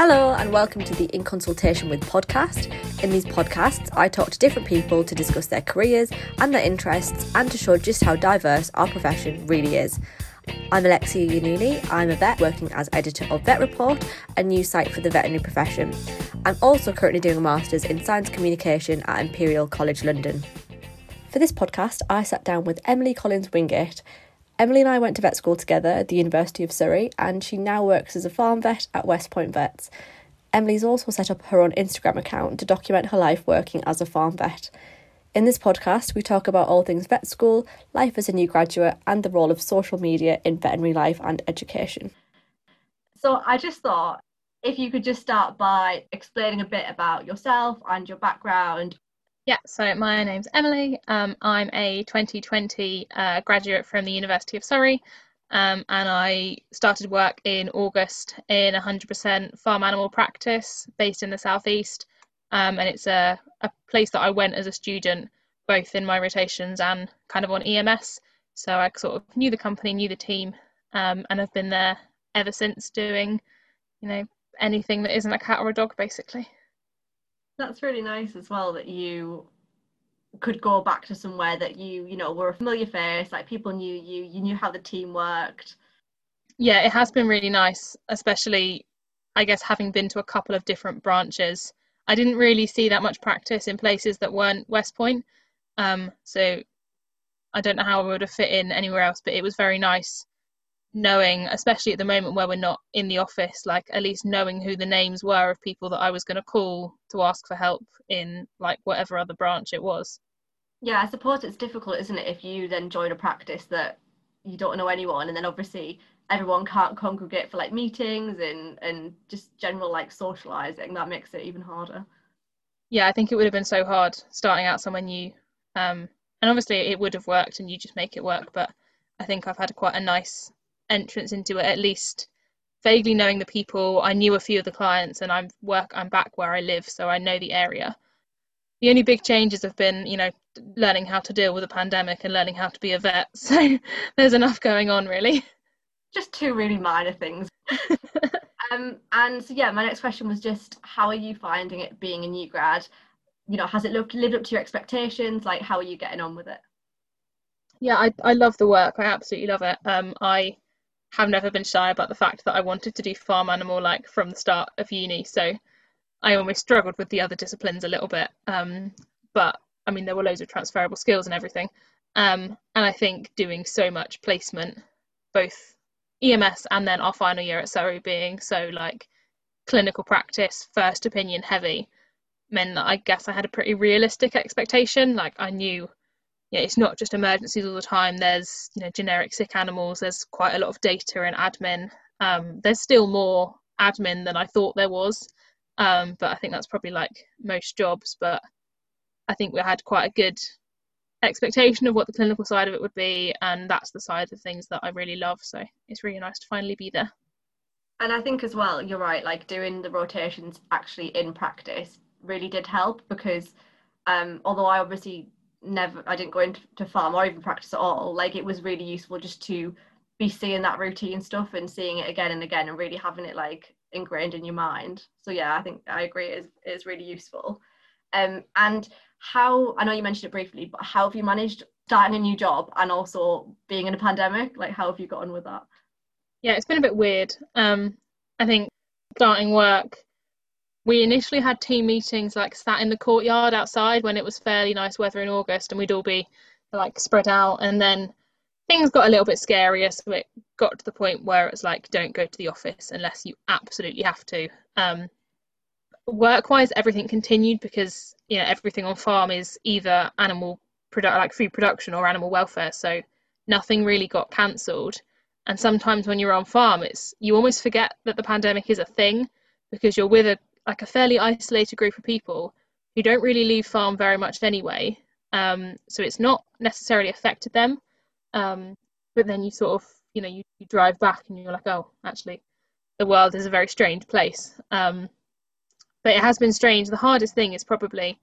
Hello, and welcome to the In Consultation with podcast. In these podcasts, I talk to different people to discuss their careers and their interests and to show just how diverse our profession really is. I'm Alexia Yanuni. I'm a vet working as editor of Vet Report, a news site for the veterinary profession. I'm also currently doing a master's in science communication at Imperial College London. For this podcast, I sat down with Emily Collins Wingate. Emily and I went to vet school together at the University of Surrey, and she now works as a farm vet at Westpoint Vets. Emily's also set up her own Instagram account to document her life working as a farm vet. In this podcast, we talk about all things vet school, life as a new graduate, and the role of social media in veterinary life and education. So, I just thought if you could just start by explaining a bit about yourself and your background yeah, so my name's Emily. Um, I'm a 2020 uh, graduate from the University of Surrey, um, and I started work in August in 100% farm animal practice based in the southeast. Um, and it's a, a place that I went as a student, both in my rotations and kind of on EMS. So I sort of knew the company, knew the team, um, and have been there ever since doing, you know, anything that isn't a cat or a dog, basically that's really nice as well that you could go back to somewhere that you you know were a familiar face like people knew you you knew how the team worked. Yeah it has been really nice especially i guess having been to a couple of different branches. I didn't really see that much practice in places that weren't Westpoint um, so i don't know how i would have fit in anywhere else but it was very nice knowing, especially at the moment where we're not in the office, like at least knowing who the names were of people that I was going to call to ask for help in like whatever other branch it was. Yeah, I suppose it's difficult, isn't it, if you then join a practice that you don't know anyone, and then obviously everyone can't congregate for like meetings and and just general like socializing. That makes it even harder. Yeah, I think it would have been so hard starting out somewhere new. Um, and obviously it would have worked, and you just make it work. But I think I've had quite a nice entrance into it at least vaguely knowing the people. I knew a few of the clients and i'm work i'm back where i live so i know the area. The only big changes have been you know learning how to deal with a pandemic and learning how to be a vet. So there's enough going on really. Just two really minor things. Um and so yeah my next question was just how are you finding it being a new grad? You know has it lived, lived up to your expectations? Like how are you getting on with it? Yeah i, I love the work. I absolutely love it. Um i have never been shy about the fact that I wanted to do farm animal like from the start of uni. So I almost struggled with the other disciplines a little bit. Um, but I mean, there were loads of transferable skills and everything. Um, and I think doing so much placement, both EMS and then our final year at Surrey being so like clinical practice, first opinion heavy, meant that I guess I had a pretty realistic expectation. Like I knew yeah, it's not just emergencies all the time. There's you know generic sick animals. There's quite a lot of data and admin. Um, there's still more admin than I thought there was, um, but I think that's probably like most jobs. But I think we had quite a good expectation of what the clinical side of it would be, and that's the side of things that I really love. So it's really nice to finally be there. And I think as well, you're right. Like doing the rotations actually in practice really did help because um, although I obviously never I didn't go into farm or even practice at all. Like it was really useful just to be seeing that routine stuff and seeing it again and again and really having it like ingrained in your mind. So yeah, I think I agree it is, it is really useful. Um, and how I know you mentioned it briefly, but how have you managed starting a new job and also being in a pandemic? Like how have you got on with that? Yeah, it's been a bit weird. Um, I think starting work we initially had team meetings like sat in the courtyard outside when it was fairly nice weather in August and we'd all be like spread out and then things got a little bit scarier so it got to the point where it's like don't go to the office unless you absolutely have to. Um, work wise everything continued because you know everything on farm is either animal product like food production or animal welfare so nothing really got cancelled. And sometimes when you're on farm it's you almost forget that the pandemic is a thing because you're with a like a fairly isolated group of people who don't really leave farm very much anyway. Um, so it's not necessarily affected them. Um, but then you sort of, you know, you, you drive back and you're like, oh, actually, the world is a very strange place. Um, but it has been strange. The hardest thing is probably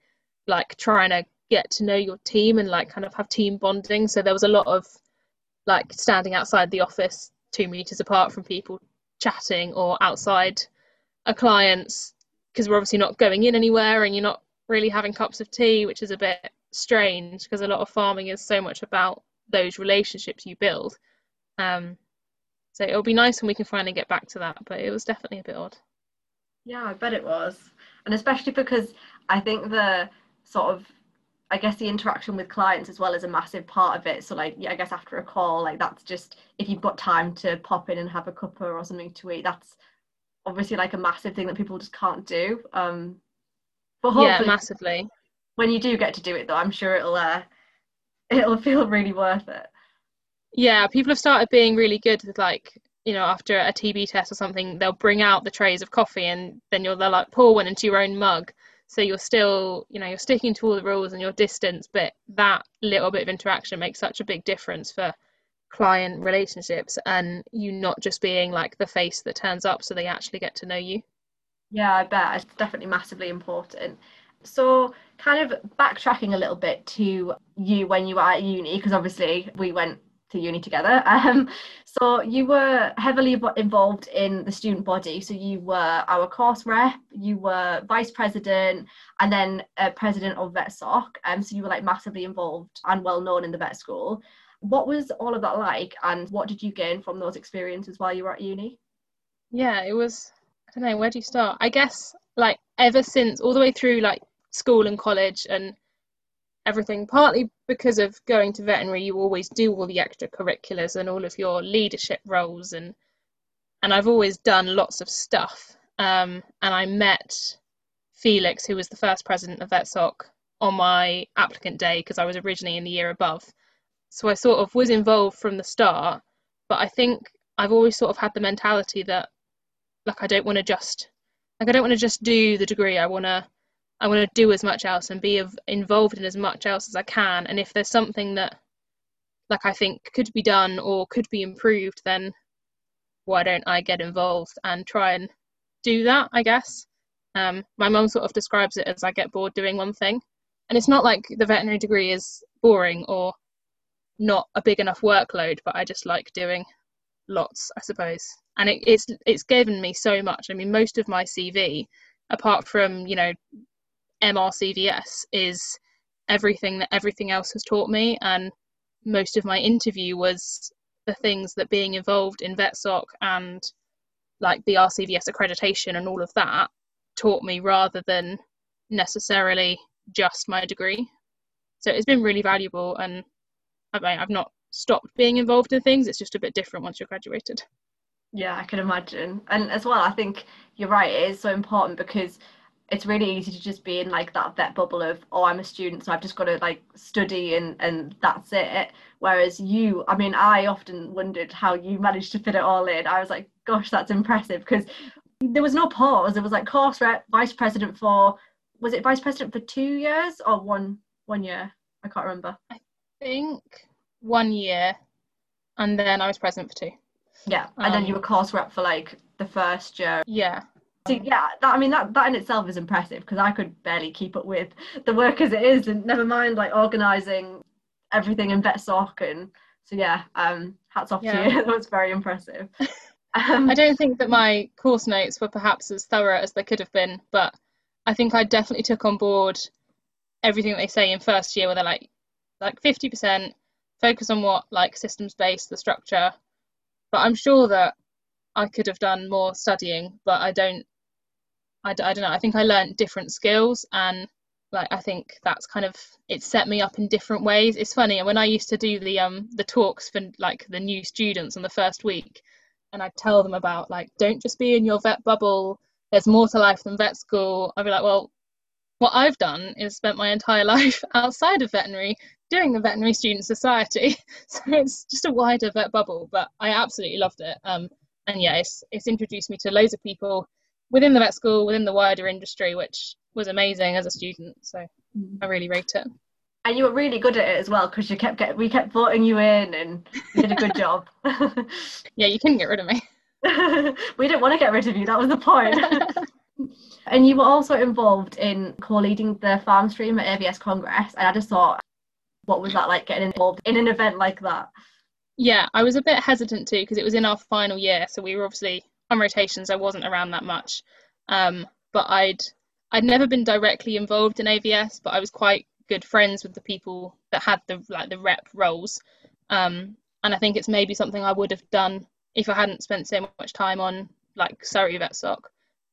like trying to get to know your team and like kind of have team bonding. So there was a lot of like standing outside the office two meters apart from people chatting or outside a clients because we're obviously not going in anywhere and you're not really having cups of tea, which is a bit strange because a lot of farming is so much about those relationships you build. Um, so it'll be nice when we can finally get back to that, but it was definitely a bit odd. Yeah, I bet it was. And especially because I think the sort of I guess the interaction with clients as well is a massive part of it. So like yeah, I guess after a call, like that's just if you've got time to pop in and have a cuppa or something to eat, that's obviously like a massive thing that people just can't do. Um but yeah, massively. When you do get to do it though, I'm sure it'll uh it'll feel really worth it. Yeah, people have started being really good with like you know after a TB test or something, they'll bring out the trays of coffee and then you'll they'll like pour one into your own mug so you're still you know you're sticking to all the rules and your distance but that little bit of interaction makes such a big difference for client relationships and you not just being like the face that turns up so they actually get to know you yeah i bet it's definitely massively important so kind of backtracking a little bit to you when you were at uni because obviously we went to uni together. Um, so you were heavily involved in the student body. So you were our course rep, you were vice president, and then uh, president of VetSoc. Um, so you were like massively involved and well known in the vet school. What was all of that like, and what did you gain from those experiences while you were at uni? Yeah, it was. I don't know where do you start. I guess like ever since all the way through like school and college and everything, partly because of going to veterinary, you always do all the extracurriculars and all of your leadership roles, and and I've always done lots of stuff. Um, and I met Felix, who was the first president of VetSoc, on my applicant day because I was originally in the year above. So I sort of was involved from the start, but I think I've always sort of had the mentality that like I don't want to just like I don't want to just do the degree. I want to I want to do as much else and be involved in as much else as I can. And if there's something that, like, I think could be done or could be improved, then why don't I get involved and try and do that? I guess. Um, my mum sort of describes it as I get bored doing one thing, and it's not like the veterinary degree is boring or not a big enough workload, but I just like doing lots, I suppose. And it, it's it's given me so much. I mean, most of my CV, apart from you know MRCVS is everything that everything else has taught me. And most of my interview was the things that being involved in VetSoc and like the RCVS accreditation and all of that taught me rather than necessarily just my degree. So it's been really valuable and I've not stopped being involved in things. It's just a bit different once you're graduated. Yeah, I can imagine. And as well, I think you're right, it is so important because it's really easy to just be in like that vet bubble of oh i'm a student so i've just got to like study and and that's it whereas you i mean i often wondered how you managed to fit it all in i was like gosh that's impressive because there was no pause it was like course rep vice president for was it vice president for two years or one one year i can't remember i think one year and then i was president for two yeah and um, then you were course rep for like the first year yeah so yeah, that, I mean that that in itself is impressive because I could barely keep up with the work as it is, and never mind like organising everything in VetSoc and so yeah, um, hats off yeah. to you. that was very impressive. Um, I don't think that my course notes were perhaps as thorough as they could have been, but I think I definitely took on board everything they say in first year, where they're like like fifty percent focus on what like systems based the structure. But I'm sure that I could have done more studying, but I don't I, I don't know. I think i learned different skills and like i think that's kind of it set me up in different ways. It's funny and when i used to do the um the talks for like the new students on the first week and i'd tell them about like don't just be in your vet bubble. There's more to life than vet school. I'd be like well what i've done is spent my entire life outside of veterinary doing the veterinary student society so it's just a wider vet bubble but i absolutely loved it um and yeah it's, it's introduced me to loads of people within the vet school, within the wider industry, which was amazing as a student. So mm. I really rate it. And you were really good at it as well because you kept get, we kept voting you in and you did a good job. yeah, you couldn't get rid of me. we didn't want to get rid of you. That was the point. and you were also involved in co-leading the farm stream at AVS Congress, and I just thought, what was that like getting involved in an event like that? Yeah, I was a bit hesitant too because it was in our final year, so we were obviously on rotations I wasn't around that much Um, but I'd I'd never been directly involved in AVS, but I was quite good friends with the people that had the like the rep roles. Um, and I think it's maybe something I would have done if I hadn't spent so much time on like Surrey VetSoc.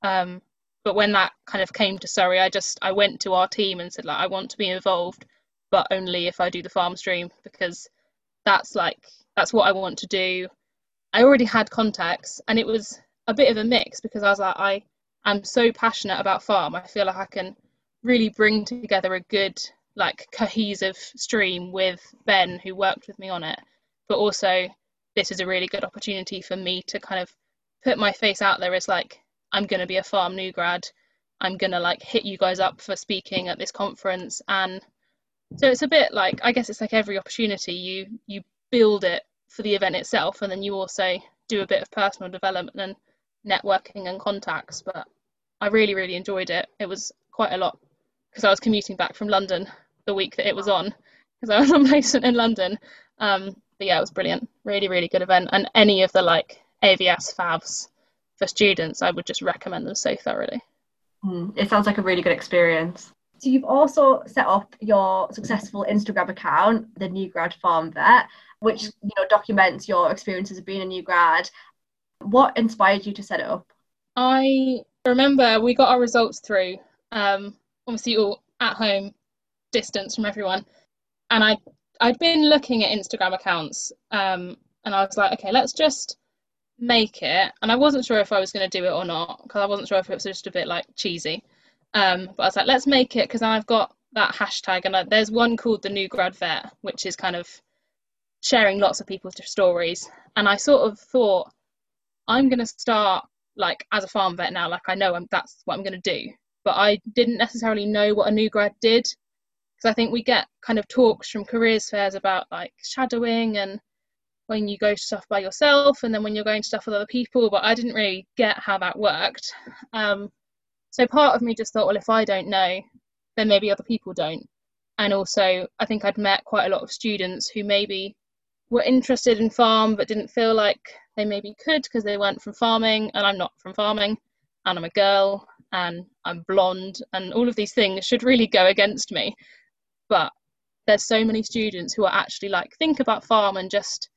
Um, but when that kind of came to Surrey, I just I went to our team and said like I want to be involved, but only if I do the farm stream because that's like that's what I want to do. I already had contacts, and it was a bit of a mix because I was like I am so passionate about farm. I feel like I can really bring together a good like cohesive stream with Ben who worked with me on it, but also this is a really good opportunity for me to kind of put my face out there as like I'm going to be a farm new grad. I'm going to like hit you guys up for speaking at this conference and so it's a bit like I guess it's like every opportunity you you build it for the event itself and then you also do a bit of personal development and networking and contacts but I really really enjoyed it. It was quite a lot because I was commuting back from London the week that it was on because I was on placement in London. Um, but yeah, it was brilliant. Really, really good event. And any of the like AVS favs for students, I would just recommend them so thoroughly. Mm, it sounds like a really good experience. So you've also set up your successful Instagram account, the New Grad Farm Vet, which you know documents your experiences of being a new grad. What inspired you to set it up? I remember we got our results through. Um, obviously, all at home, distance from everyone, and I I'd been looking at Instagram accounts, um, and I was like, okay, let's just make it. And I wasn't sure if I was going to do it or not because I wasn't sure if it was just a bit like cheesy. Um, but I was like, let's make it because I've got that hashtag, and I, there's one called the New Grad Vet, which is kind of sharing lots of people's stories. And I sort of thought, I'm going to start like as a farm vet now. Like I know I'm, that's what I'm going to do, but I didn't necessarily know what a new grad did because I think we get kind of talks from careers fairs about like shadowing and when you go to stuff by yourself and then when you're going to stuff with other people but I didn't really get how that worked um, so part of me just thought well if I don't know then maybe other people don't. And also I think I'd met quite a lot of students who maybe were interested in farm but didn't feel like they maybe could because they weren't from farming and I'm not from farming and I'm a girl and I'm blonde and all of these things should really go against me. But there's so many students who are actually like think about farm and just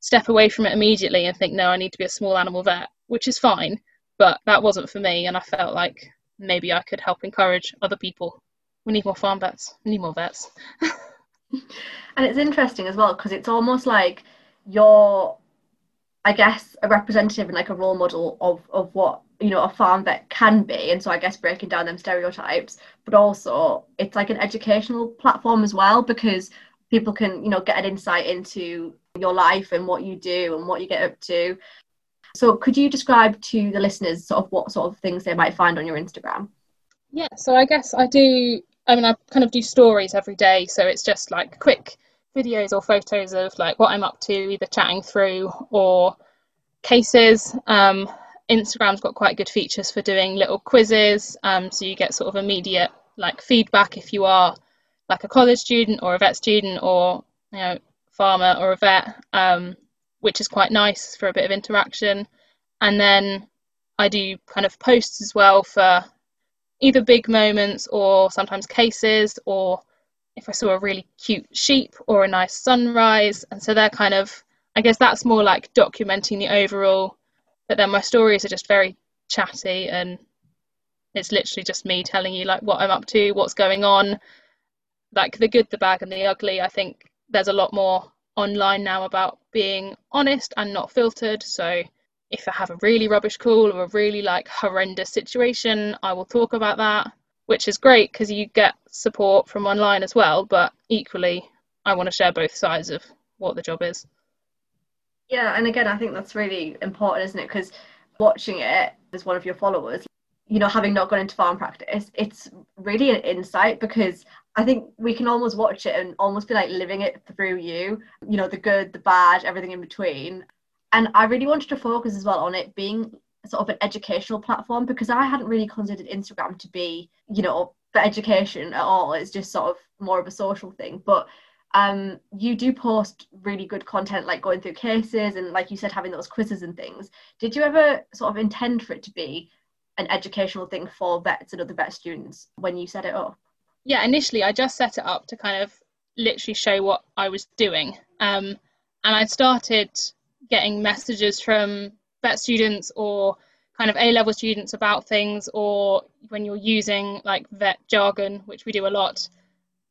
step away from it immediately and think no i need to be a small animal vet which is fine but that wasn't for me and i felt like maybe i could help encourage other people. We need more farm vets. We need more vets. And it's interesting as well because it's almost like you're i guess a representative and like a role model of of what you know a farm vet can be and so i guess breaking down them stereotypes but also it's like an educational platform as well because people can you know get an insight into your life and what you do and what you get up to so could you describe to the listeners sort of what sort of things they might find on your instagram? Yeah so i guess i do i mean i kind of do stories every day so it's just like quick videos or photos of like what i'm up to either chatting through or cases. Um, Instagram's got quite good features for doing little quizzes, um, so you get sort of immediate like feedback if you are like a college student or a vet student or you know farmer or a vet, um, which is quite nice for a bit of interaction. And then I do kind of posts as well for either big moments or sometimes cases or if I saw a really cute sheep or a nice sunrise. And so they're kind of, I guess that's more like documenting the overall but then my stories are just very chatty and it's literally just me telling you like what I'm up to, what's going on, like the good, the bad, and the ugly. I think there's a lot more online now about being honest and not filtered. So if I have a really rubbish call or a really like horrendous situation, I will talk about that, which is great because you get support from online as well. But equally, I want to share both sides of what the job is. Yeah, and again, I think that's really important, isn't it? Because watching it as one of your followers, you know, having not gone into farm practice, it's really an insight because I think we can almost watch it and almost be like living it through you, you know, the good, the bad, everything in between. And I really wanted to focus as well on it being sort of an educational platform because I hadn't really considered Instagram to be, you know, for education at all. It's just sort of more of a social thing. But um, you do post really good content like going through cases and like you said having those quizzes and things did you ever sort of intend for it to be an educational thing for vets and other vet students when you set it up? Yeah, initially I just set it up to kind of literally show what I was doing. Um, and I started getting messages from vet students or kind of A level students about things, or when you're using like vet jargon, which we do a lot.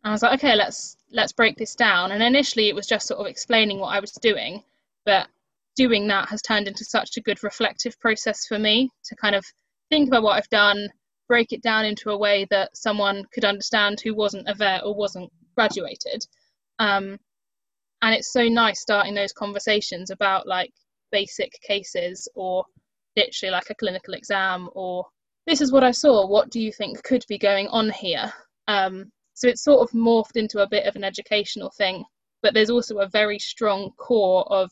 I was like, okay, let's let's break this down. And initially, it was just sort of explaining what I was doing, but doing that has turned into such a good reflective process for me to kind of think about what I've done, break it down into a way that someone could understand who wasn't a vet or wasn't graduated. Um, and it's so nice starting those conversations about like basic cases or literally like a clinical exam or this is what I saw. What do you think could be going on here? Um, so it's sort of morphed into a bit of an educational thing, but there's also a very strong core of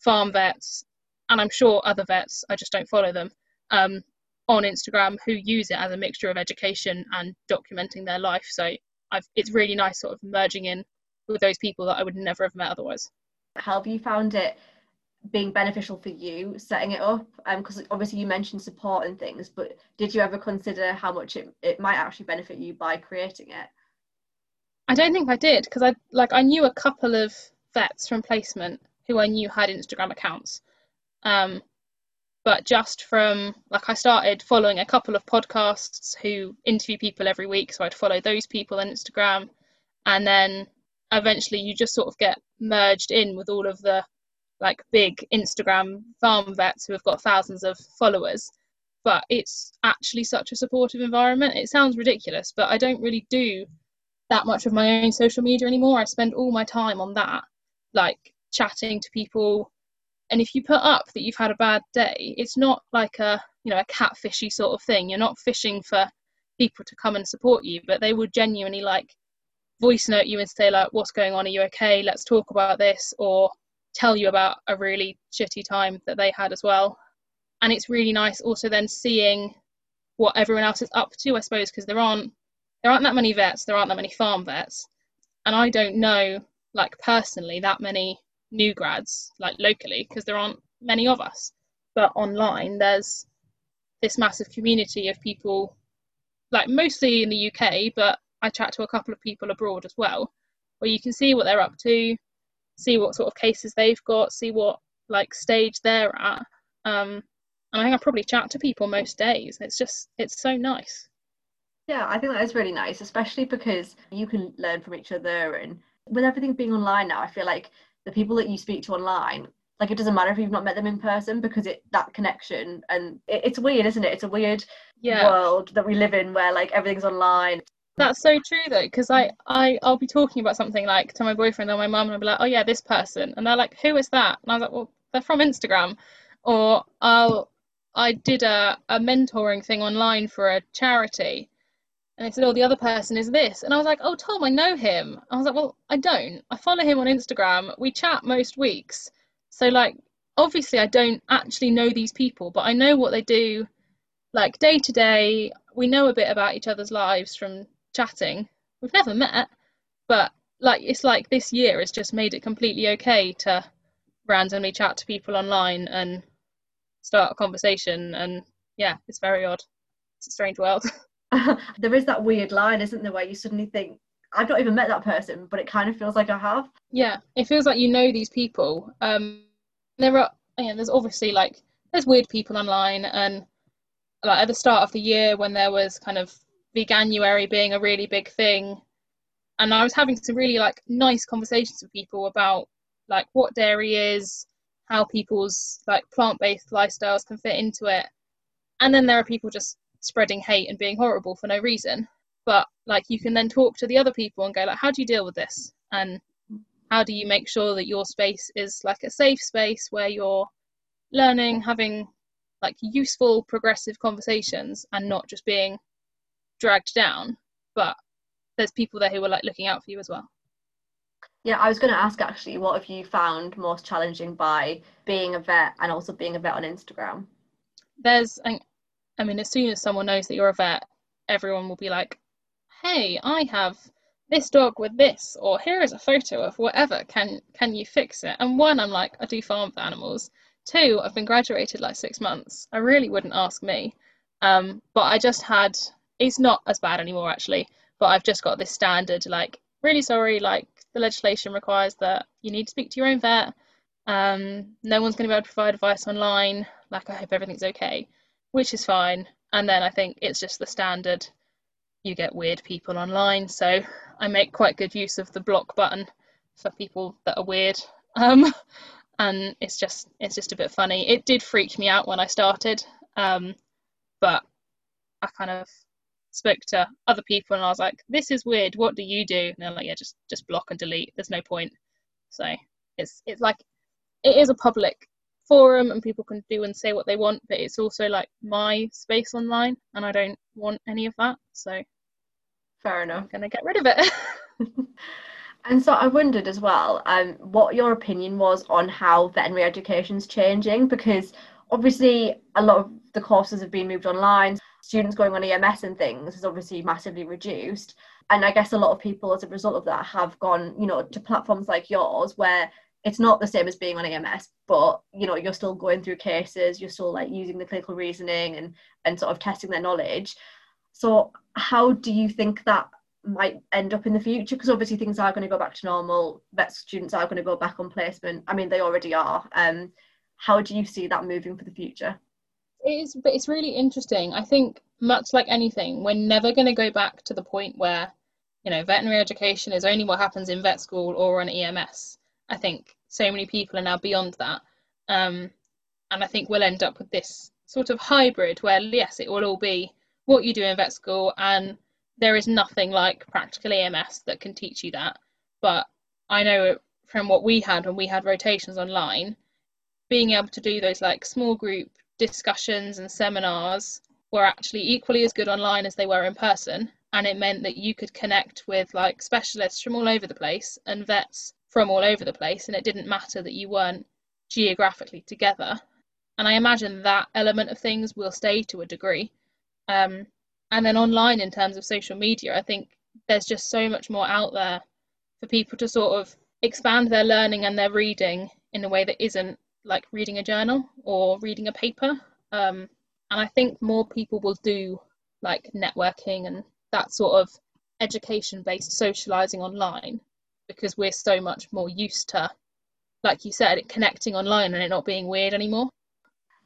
farm vets, and I'm sure other vets, I just don't follow them, um, on Instagram who use it as a mixture of education and documenting their life. So I've, it's really nice sort of merging in with those people that I would never have met otherwise. How have you found it being beneficial for you setting it up? Because um, obviously you mentioned support and things, but did you ever consider how much it, it might actually benefit you by creating it? I don't think I did because I like I knew a couple of vets from placement who I knew had Instagram accounts. Um, but just from like I started following a couple of podcasts who interview people every week, so I'd follow those people on Instagram, and then eventually you just sort of get merged in with all of the like big Instagram farm vets who have got thousands of followers. But it's actually such a supportive environment. It sounds ridiculous, but I don't really do that much of my own social media anymore. I spend all my time on that, like chatting to people. And if you put up that you've had a bad day, it's not like a you know a catfishy sort of thing. You're not fishing for people to come and support you, but they will genuinely like voice note you and say like, "What's going on? Are you okay? Let's talk about this," or tell you about a really shitty time that they had as well. And it's really nice also then seeing what everyone else is up to, I suppose, because there aren't there aren't that many vets, there aren't that many farm vets, and I don't know like personally that many new grads like locally because there aren't many of us. But online there's this massive community of people like mostly in the UK, but I chat to a couple of people abroad as well, where you can see what they're up to, see what sort of cases they've got, see what like stage they're at. Um, and I think I probably chat to people most days. It's just it's so nice. Yeah, I think that is really nice, especially because you can learn from each other. And with everything being online now, I feel like the people that you speak to online, like it doesn't matter if you've not met them in person because it that connection and it, it's weird, isn't it? It's a weird yeah. world that we live in where like everything's online. That's so true though, because I, I I'll be talking about something like to my boyfriend or my mum and I'll be like, oh yeah, this person, and they're like, who is that? And I was like, well, they're from Instagram, or I'll I did a, a mentoring thing online for a charity, and they said, oh, the other person is this, and I was like, oh, Tom, I know him. I was like, well, I don't. I follow him on Instagram. We chat most weeks, so like, obviously, I don't actually know these people, but I know what they do, like day to day. We know a bit about each other's lives from chatting. We've never met, but like it's like this year has just made it completely okay to randomly chat to people online and start a conversation and yeah, it's very odd. It's a strange world. there is that weird line, isn't there, where you suddenly think, I've not even met that person, but it kind of feels like I have. Yeah, it feels like you know these people. Um, there are, yeah, there's obviously like there's weird people online, and like at the start of the year when there was kind of veganuary being a really big thing and i was having some really like nice conversations with people about like what dairy is how people's like plant-based lifestyles can fit into it and then there are people just spreading hate and being horrible for no reason but like you can then talk to the other people and go like how do you deal with this and how do you make sure that your space is like a safe space where you're learning having like useful progressive conversations and not just being dragged down, but there's people there who are like looking out for you as well. Yeah, I was going to ask actually, what have you found most challenging by being a vet and also being a vet on Instagram? There's, I mean, as soon as someone knows that you're a vet, everyone will be like, "Hey, I have this dog with this," or "Here is a photo of whatever. Can can you fix it?" And one, I'm like, I do farm animals. Two, I've been graduated like six months. I really wouldn't ask me. Um, but I just had it's not as bad anymore actually. But I've just got this standard like really sorry, like the legislation requires that you need to speak to your own vet. Um, no one's going to be able to provide advice online. Like I hope everything's okay, which is fine. And then I think it's just the standard. You get weird people online, so I make quite good use of the block button for people that are weird. Um, and it's just it's just a bit funny. It did freak me out when I started, um, but I kind of spoke to other people and I was like, "This is weird. What do you do?" And they're like, "Yeah, just just block and delete. There's no point." So it's it's like it is a public forum and people can do and say what they want, but it's also like my space online, and I don't want any of that. So fair enough. I'm gonna get rid of it. And so I wondered as well, um, what your opinion was on how veterinary education is changing because obviously a lot of the courses have been moved online. Students going on EMS and things has obviously massively reduced. And I guess a lot of people as a result of that have gone, you know, to platforms like yours where it's not the same as being on EMS, but you know, you're still going through cases, you're still like using the clinical reasoning and and sort of testing their knowledge. So how do you think that might end up in the future? Because obviously things are going to go back to normal vet students are going to go back on placement. I mean they already are. Um how do you see that moving for the future? It is but it's really interesting. I think much like anything we're never going to go back to the point where you know veterinary education is only what happens in vet school or on ems i think so many people are now beyond that um and i think we'll end up with this sort of hybrid where yes it will all be what you do in vet school and there is nothing like practical EMS that can teach you that. But I know from what we had when we had rotations online, being able to do those like small group discussions and seminars were actually equally as good online as they were in person. And it meant that you could connect with like specialists from all over the place and vets from all over the place. And it didn't matter that you weren't geographically together. And I imagine that element of things will stay to a degree. Um, and then online in terms of social media i think there's just so much more out there for people to sort of expand their learning and their reading in a way that isn't like reading a journal or reading a paper um, and i think more people will do like networking and that sort of education based socializing online because we're so much more used to like you said connecting online and it not being weird anymore.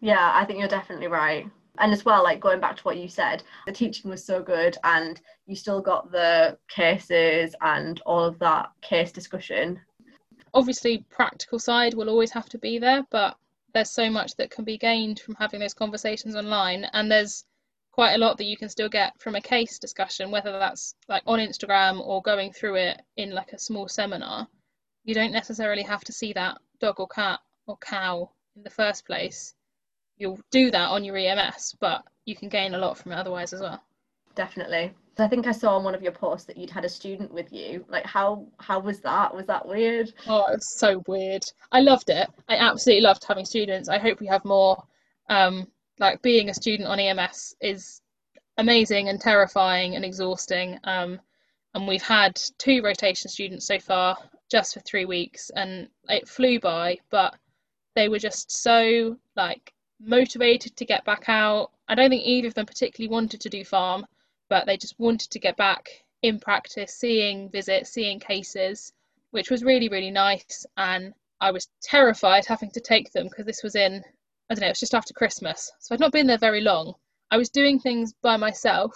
Yeah i think you're definitely right. And as well like going back to what you said the teaching was so good and you still got the cases and all of that case discussion. Obviously practical side will always have to be there but there's so much that can be gained from having those conversations online. And there's quite a lot that you can still get from a case discussion whether that's like on instagram or going through it in like a small seminar you don't necessarily have to see that dog or cat or cow in the first place you'll do that on your EMS, but you can gain a lot from it otherwise as well. Definitely. I think I saw on one of your posts that you'd had a student with you. Like how how was that? Was that weird? Oh, it was so weird. I loved it. I absolutely loved having students. I hope we have more. Um, like being a student on EMS is amazing and terrifying and exhausting. Um, and we've had two rotation students so far, just for three weeks, and it flew by. But they were just so like motivated to get back out. I don't think either of them particularly wanted to do farm, but they just wanted to get back in practice, seeing visits, seeing cases, which was really, really nice. And I was terrified having to take them because this was in, I don't know, it was just after Christmas. So I'd not been there very long. I was doing things by myself,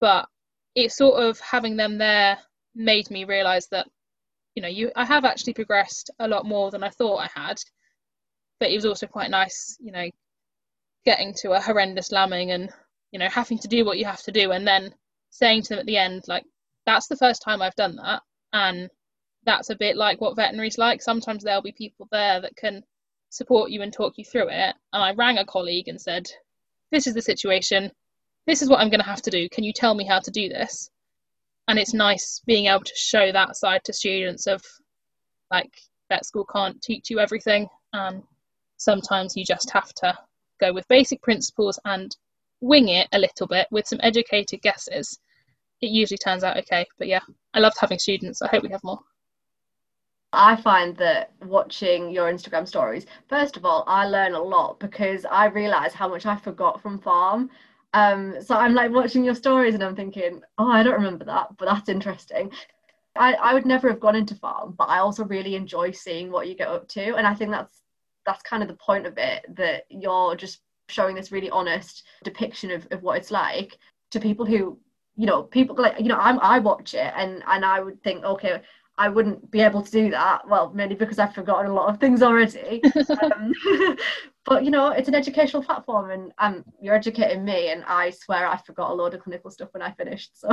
but it sort of having them there made me realize that, you know, you I have actually progressed a lot more than I thought I had. But it was also quite nice, you know, getting to a horrendous lambing and you know having to do what you have to do and then saying to them at the end like that's the first time I've done that and that's a bit like what veterinary's like sometimes there'll be people there that can support you and talk you through it and I rang a colleague and said this is the situation this is what I'm going to have to do can you tell me how to do this and it's nice being able to show that side to students of like vet school can't teach you everything and sometimes you just have to go with basic principles and wing it a little bit with some educated guesses, it usually turns out okay. But yeah, I loved having students. I hope we have more. I find that watching your Instagram stories, first of all, I learn a lot because I realise how much I forgot from farm. Um, so I'm like watching your stories and I'm thinking, oh, I don't remember that, but that's interesting. I, I would never have gone into farm, but I also really enjoy seeing what you get up to. And I think that's that's kind of the point of it, that you're just showing this really honest depiction of, of what it's like to people who, you know, people like, you know, I'm I watch it and and I would think, okay, I wouldn't be able to do that. Well, mainly because I've forgotten a lot of things already. um, but you know, it's an educational platform, and um, you're educating me, and I swear I forgot a load of clinical stuff when I finished. So,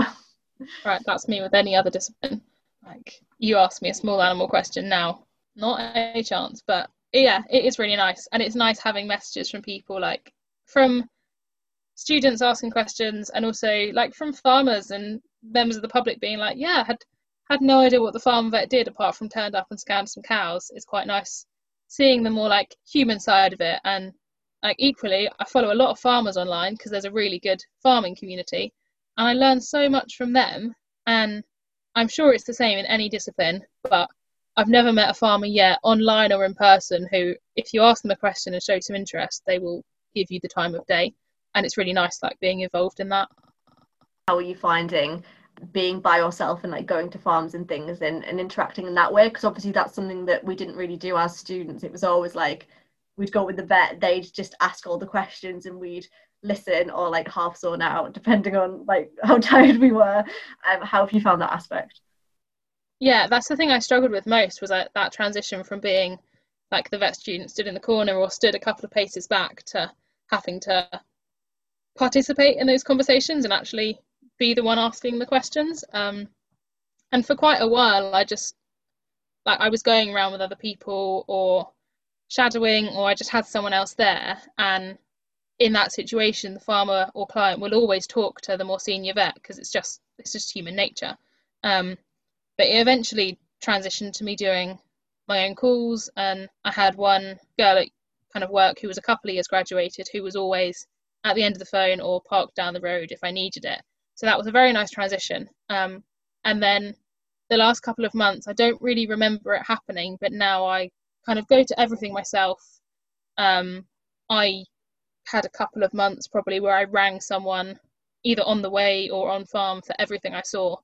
right, that's me with any other discipline. Like you asked me a small animal question now, not a chance, but yeah, it is really nice, and it's nice having messages from people like from students asking questions, and also like from farmers and members of the public being like, yeah, I had had no idea what the farm vet did apart from turned up and scanned some cows. It's quite nice seeing the more like human side of it. And like equally i follow a lot of farmers online because there's a really good farming community. And i learn so much from them. And i'm sure it's the same in any discipline but i've never met a farmer yet online or in person who if you ask them a question and show some interest they will give you the time of day. And it's really nice like being involved in that. How are you finding being by yourself and like going to farms and things and, and interacting in that way because obviously that's something that we didn't really do as students. It was always like we'd go with the vet they'd just ask all the questions and we'd listen or like half zone out depending on like how tired we were. Um, how have you found that aspect? Yeah that's the thing i struggled with most was that, that transition from being like the vet student stood in the corner or stood a couple of paces back to having to participate in those conversations and actually be the one asking the questions. Um, and for quite a while, I just like I was going around with other people or shadowing, or I just had someone else there. And in that situation, the farmer or client will always talk to the more senior vet because it's just it's just human nature. Um, but it eventually transitioned to me doing my own calls, and I had one girl at kind of work who was a couple of years graduated who was always at the end of the phone or parked down the road if I needed it. So that was a very nice transition. Um, and then the last couple of months, I don't really remember it happening, but now I kind of go to everything myself. Um, I had a couple of months probably where I rang someone either on the way or on farm for everything I saw,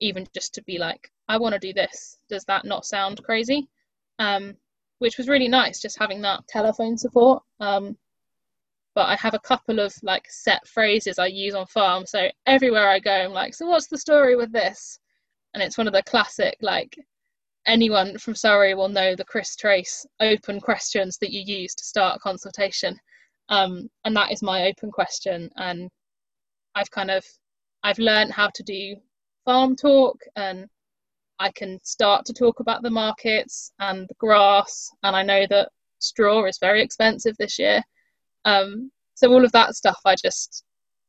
even just to be like, I want to do this. Does that not sound crazy? Um, which was really nice, just having that telephone support. Um, but I have a couple of like set phrases I use on farm. So everywhere I go, I'm like, so what's the story with this? And it's one of the classic like anyone from Surrey will know the Chris Trace open questions that you use to start a consultation. Um, and that is my open question. And I've kind of I've learned how to do farm talk and I can start to talk about the markets and the grass. And I know that straw is very expensive this year. Um, so all of that stuff, I just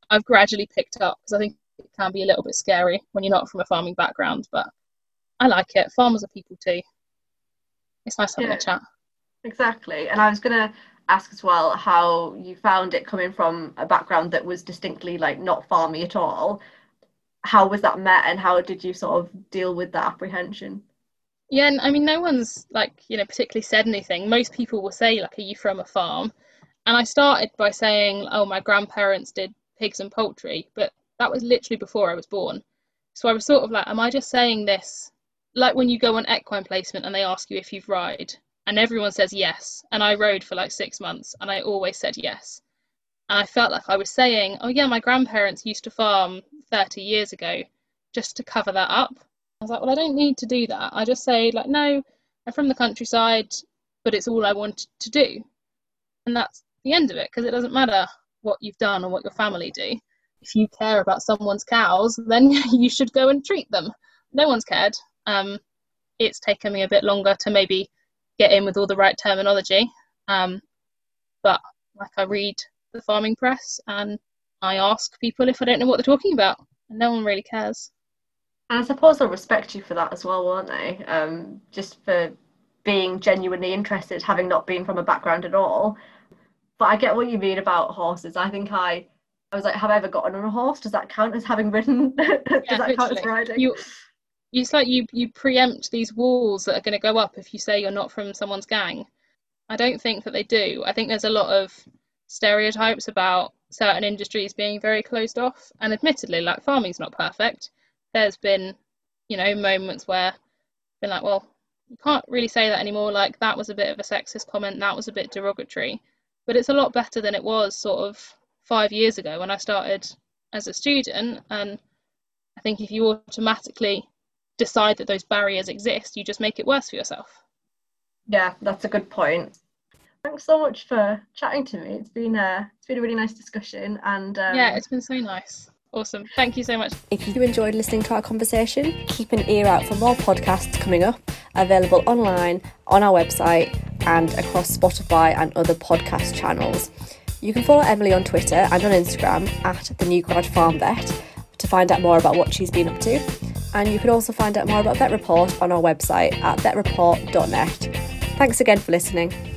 I've gradually picked up because I think it can be a little bit scary when you're not from a farming background, but I like it. Farmers are people too. It's nice having yeah, a chat. Exactly, and I was gonna ask as well how you found it coming from a background that was distinctly like not farmy at all. How was that met, and how did you sort of deal with that apprehension? Yeah, I mean, no one's like you know particularly said anything. Most people will say like, "Are you from a farm?" And I started by saying, oh, my grandparents did pigs and poultry, but that was literally before I was born. So I was sort of like, am I just saying this? Like when you go on equine placement and they ask you if you've ride, and everyone says yes. And I rode for like six months and I always said yes. And I felt like I was saying, oh, yeah, my grandparents used to farm 30 years ago just to cover that up. I was like, well, I don't need to do that. I just say, like, no, I'm from the countryside, but it's all I wanted to do. And that's the end of it because it doesn't matter what you've done or what your family do. If you care about someone's cows, then you should go and treat them. No one's cared. Um, it's taken me a bit longer to maybe get in with all the right terminology. Um, but like I read the farming press and I ask people if I don't know what they're talking about, and no one really cares. And I suppose they'll respect you for that as well, won't they? Um, just for being genuinely interested, having not been from a background at all, but I get what you mean about horses. I think I I was like, have I ever gotten on a horse? Does that count as having ridden? Does yeah, that count as riding? You, it's like you you preempt these walls that are going to go up if you say you're not from someone's gang. I don't think that they do. I think there's a lot of stereotypes about certain industries being very closed off. And admittedly, like farming's not perfect. There's been, you know, moments where I've been like, well, you can't really say that anymore. Like that was a bit of a sexist comment. That was a bit derogatory. But it's a lot better than it was sort of five years ago when I started as a student. And I think if you automatically decide that those barriers exist, you just make it worse for yourself. Yeah, that's a good point. Thanks so much for chatting to me. It's been a it's been a really nice discussion, and um... yeah, it's been so nice. Awesome. Thank you so much. If you enjoyed listening to our conversation, keep an ear out for more podcasts coming up, available online, on our website, and across Spotify and other podcast channels. You can follow Emily on Twitter and on Instagram at the New Grad Farm Vet to find out more about what she's been up to. And you can also find out more about Vet Report on our website at vetreport.net. Thanks again for listening.